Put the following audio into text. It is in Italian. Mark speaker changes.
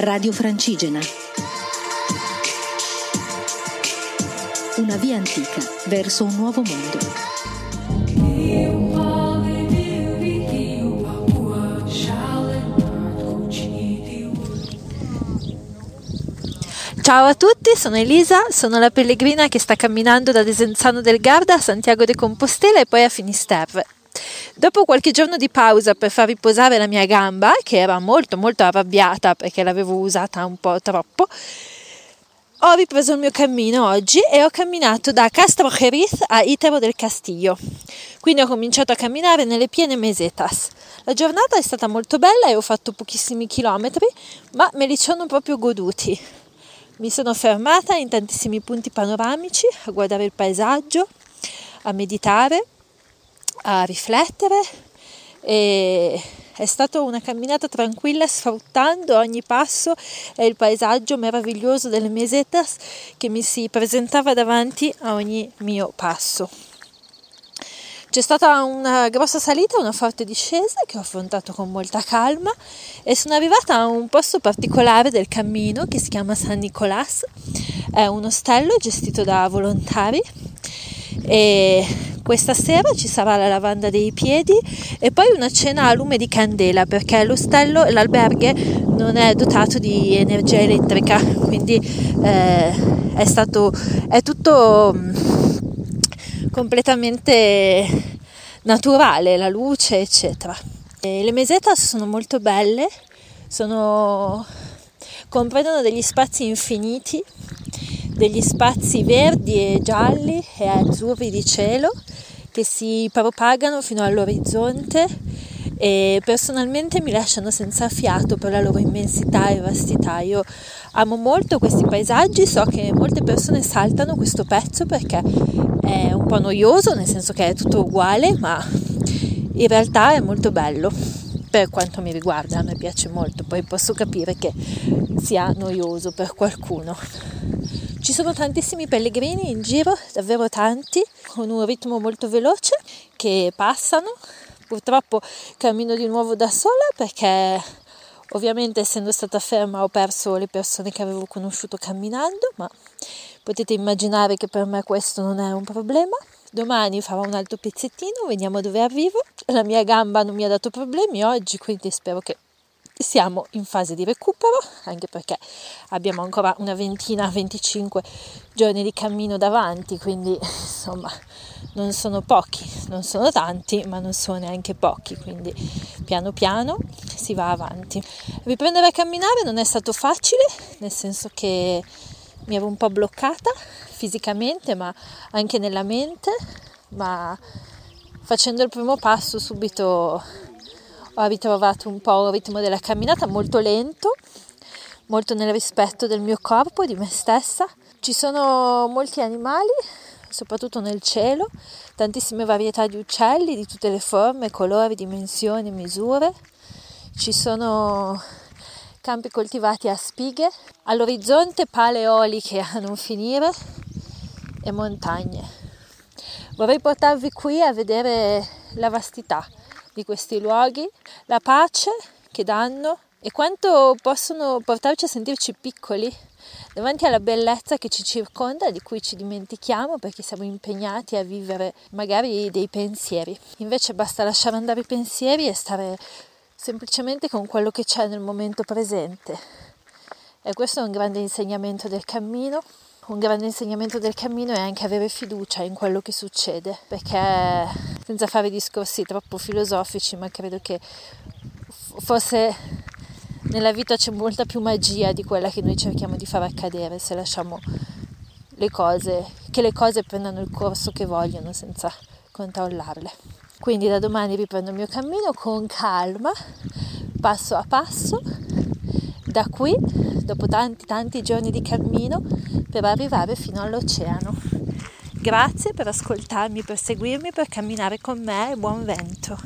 Speaker 1: Radio Francigena. Una via antica verso un nuovo mondo.
Speaker 2: Ciao a tutti, sono Elisa, sono la pellegrina che sta camminando da Desenzano del Garda a Santiago de Compostela e poi a Finisterre. Dopo qualche giorno di pausa per far riposare la mia gamba, che era molto molto arrabbiata perché l'avevo usata un po' troppo, ho ripreso il mio cammino oggi e ho camminato da Castro Jerez a Itero del Castillo. Quindi ho cominciato a camminare nelle piene mesetas. La giornata è stata molto bella e ho fatto pochissimi chilometri, ma me li sono proprio goduti. Mi sono fermata in tantissimi punti panoramici a guardare il paesaggio, a meditare, a riflettere e è stata una camminata tranquilla sfruttando ogni passo e il paesaggio meraviglioso delle mesetas che mi si presentava davanti a ogni mio passo. C'è stata una grossa salita, una forte discesa che ho affrontato con molta calma e sono arrivata a un posto particolare del cammino che si chiama San Nicolás. È un ostello gestito da volontari e questa sera ci sarà la lavanda dei piedi e poi una cena a lume di candela perché l'ostello, l'alberghe non è dotato di energia elettrica, quindi eh, è stato è tutto completamente naturale, la luce, eccetera. E le mesetas sono molto belle, sono, comprendono degli spazi infiniti, degli spazi verdi e gialli e azzurri di cielo che si propagano fino all'orizzonte e personalmente mi lasciano senza fiato per la loro immensità e vastità. Io amo molto questi paesaggi, so che molte persone saltano questo pezzo perché è un po' noioso, nel senso che è tutto uguale, ma in realtà è molto bello. Per quanto mi riguarda, a me piace molto, poi posso capire che sia noioso per qualcuno. Ci sono tantissimi pellegrini in giro, davvero tanti, con un ritmo molto veloce, che passano. Purtroppo cammino di nuovo da sola perché ovviamente essendo stata ferma ho perso le persone che avevo conosciuto camminando, ma potete immaginare che per me questo non è un problema. Domani farò un altro pezzettino, vediamo dove arrivo. La mia gamba non mi ha dato problemi oggi, quindi spero che siamo in fase di recupero, anche perché abbiamo ancora una ventina, 25 giorni di cammino davanti, quindi insomma non sono pochi, non sono tanti, ma non sono neanche pochi, quindi piano piano si va avanti. Riprendere a camminare non è stato facile, nel senso che mi ero un po' bloccata fisicamente, ma anche nella mente, ma facendo il primo passo subito ritrovato un po' il ritmo della camminata molto lento, molto nel rispetto del mio corpo, di me stessa. Ci sono molti animali, soprattutto nel cielo, tantissime varietà di uccelli di tutte le forme, colori, dimensioni, misure. Ci sono campi coltivati a spighe, all'orizzonte pale eoliche a non finire e montagne. Vorrei portarvi qui a vedere la vastità di questi luoghi, la pace che danno e quanto possono portarci a sentirci piccoli davanti alla bellezza che ci circonda, di cui ci dimentichiamo perché siamo impegnati a vivere magari dei pensieri. Invece basta lasciare andare i pensieri e stare semplicemente con quello che c'è nel momento presente. E questo è un grande insegnamento del cammino un grande insegnamento del cammino è anche avere fiducia in quello che succede, perché senza fare discorsi troppo filosofici, ma credo che forse nella vita c'è molta più magia di quella che noi cerchiamo di far accadere se lasciamo le cose, che le cose prendano il corso che vogliono senza controllarle. Quindi da domani riprendo il mio cammino con calma, passo a passo, da qui, dopo tanti tanti giorni di cammino, per arrivare fino all'oceano. Grazie per ascoltarmi, per seguirmi, per camminare con me e buon vento.